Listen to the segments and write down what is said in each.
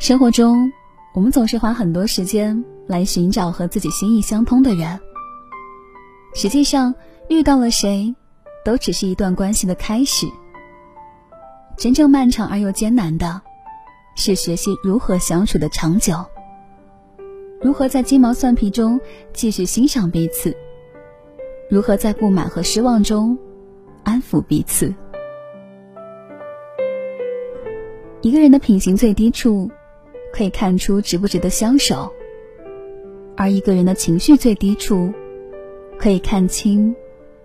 生活中，我们总是花很多时间来寻找和自己心意相通的人。实际上，遇到了谁，都只是一段关系的开始。真正漫长而又艰难的，是学习如何相处的长久。如何在鸡毛蒜皮中继续欣赏彼此？如何在不满和失望中安抚彼此？一个人的品行最低处。可以看出值不值得相守，而一个人的情绪最低处，可以看清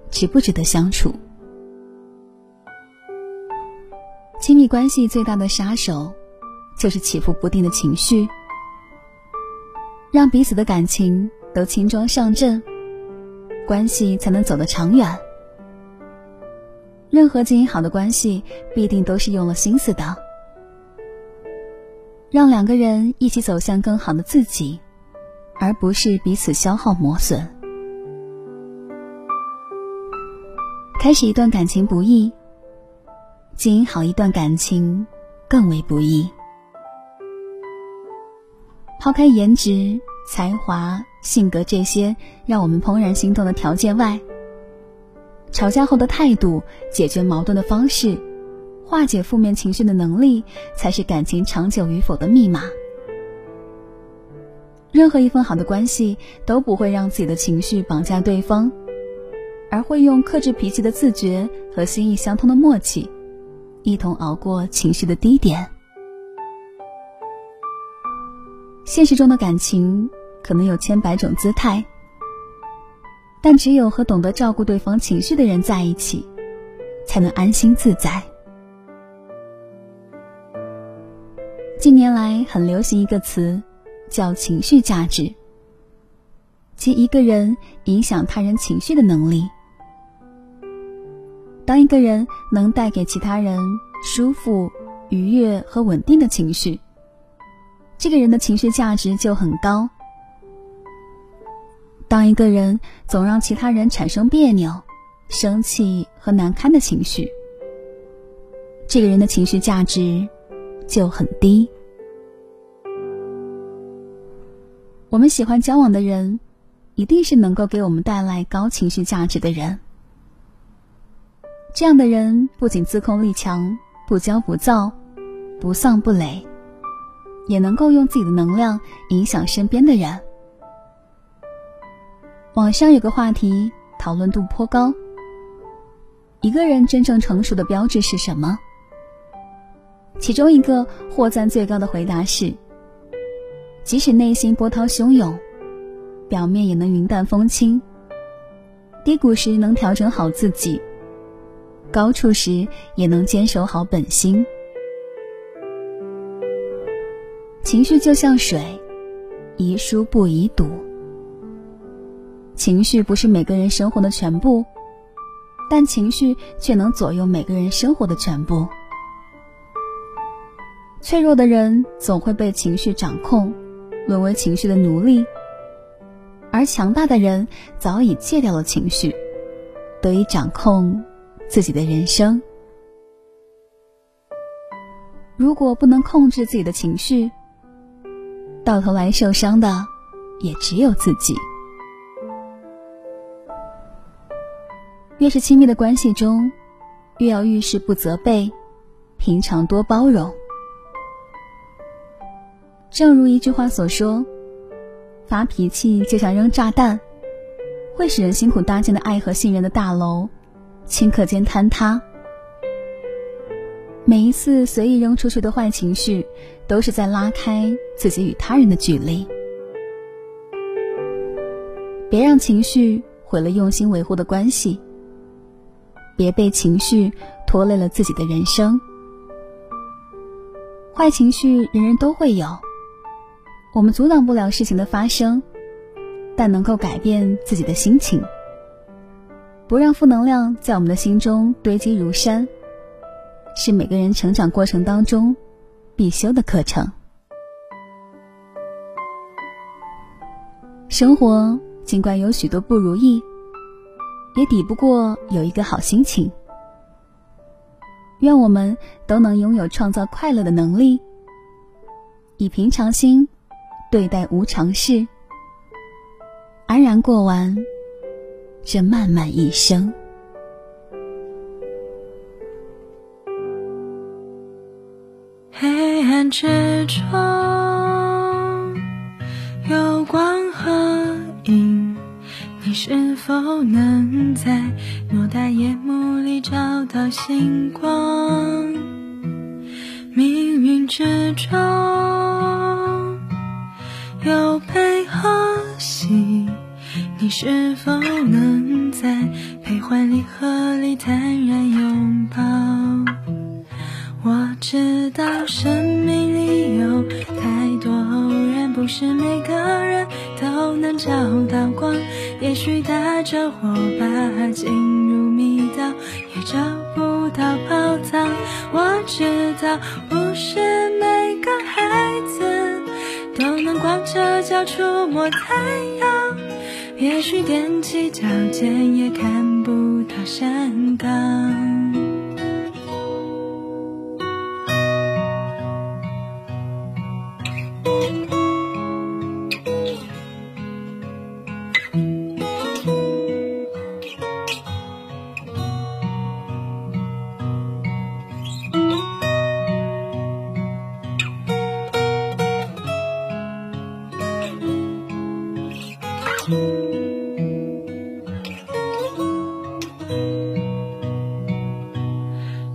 值不值得相处。亲密关系最大的杀手，就是起伏不定的情绪。让彼此的感情都轻装上阵，关系才能走得长远。任何经营好的关系，必定都是用了心思的。让两个人一起走向更好的自己，而不是彼此消耗磨损。开始一段感情不易，经营好一段感情更为不易。抛开颜值、才华、性格这些让我们怦然心动的条件外，吵架后的态度、解决矛盾的方式。化解负面情绪的能力，才是感情长久与否的密码。任何一份好的关系都不会让自己的情绪绑架对方，而会用克制脾气的自觉和心意相通的默契，一同熬过情绪的低点。现实中的感情可能有千百种姿态，但只有和懂得照顾对方情绪的人在一起，才能安心自在。很流行一个词，叫情绪价值，即一个人影响他人情绪的能力。当一个人能带给其他人舒服、愉悦和稳定的情绪，这个人的情绪价值就很高。当一个人总让其他人产生别扭、生气和难堪的情绪，这个人的情绪价值就很低。我们喜欢交往的人，一定是能够给我们带来高情绪价值的人。这样的人不仅自控力强，不骄不躁，不丧不馁，也能够用自己的能量影响身边的人。网上有个话题讨论度颇高：一个人真正成熟的标志是什么？其中一个获赞最高的回答是。即使内心波涛汹涌，表面也能云淡风轻。低谷时能调整好自己，高处时也能坚守好本心。情绪就像水，宜疏不宜堵。情绪不是每个人生活的全部，但情绪却能左右每个人生活的全部。脆弱的人总会被情绪掌控。沦为情绪的奴隶，而强大的人早已戒掉了情绪，得以掌控自己的人生。如果不能控制自己的情绪，到头来受伤的也只有自己。越是亲密的关系中，越要遇事不责备，平常多包容。正如一句话所说：“发脾气就像扔炸弹，会使人辛苦搭建的爱和信任的大楼，顷刻间坍塌。”每一次随意扔出去的坏情绪，都是在拉开自己与他人的距离。别让情绪毁了用心维护的关系，别被情绪拖累了自己的人生。坏情绪人人都会有。我们阻挡不了事情的发生，但能够改变自己的心情，不让负能量在我们的心中堆积如山，是每个人成长过程当中必修的课程。生活尽管有许多不如意，也抵不过有一个好心情。愿我们都能拥有创造快乐的能力。以平常心对待无常事，安然过完这漫漫一生。黑暗之中有光和影，你是否能在偌大夜幕里找到星光？命运之中你是否能在悲欢离合里坦然拥抱？我知道生命里有太多偶然，不是每个人都能找到光。也许带着火把进入密道，也找不到宝藏。我知道不是每个孩子都能光着脚触摸太阳，也许踮起脚尖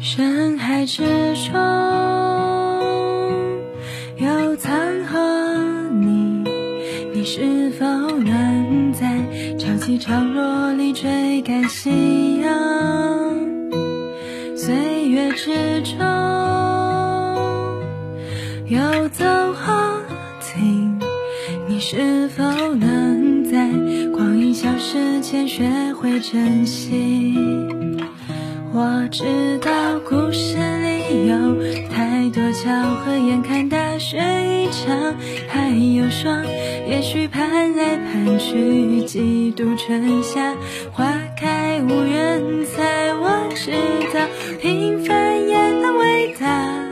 深海之中有苍和你，你是否能在潮起潮落里追赶夕阳？岁月之中有走和停，你是否能在光阴消失前学会珍惜？我知道故事里有太多巧合，眼看大雪一场还有霜，也许盼来盼去，几度春夏花开无人采。我知道平凡也能伟大，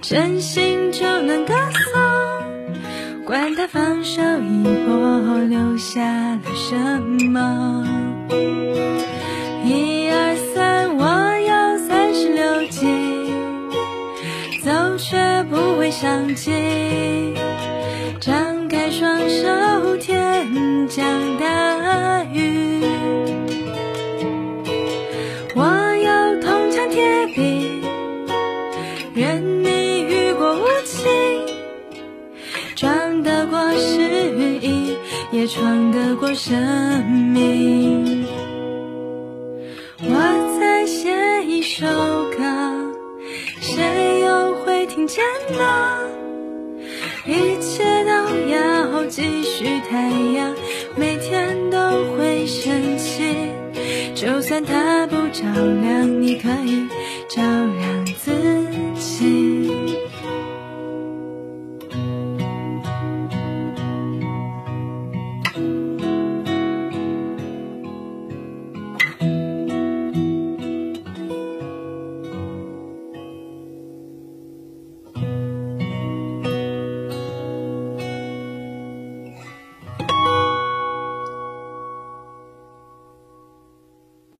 真心就能歌颂，管他放手一搏留下了什么。会伤及。张开双手，天降大雨。我有铜墙铁壁，任你雨过无情，撞得过失意，也闯得过生命。我在写一首歌，谁又会听见呢？一切都要继续，太阳每天都会升起，就算它不照亮，你可以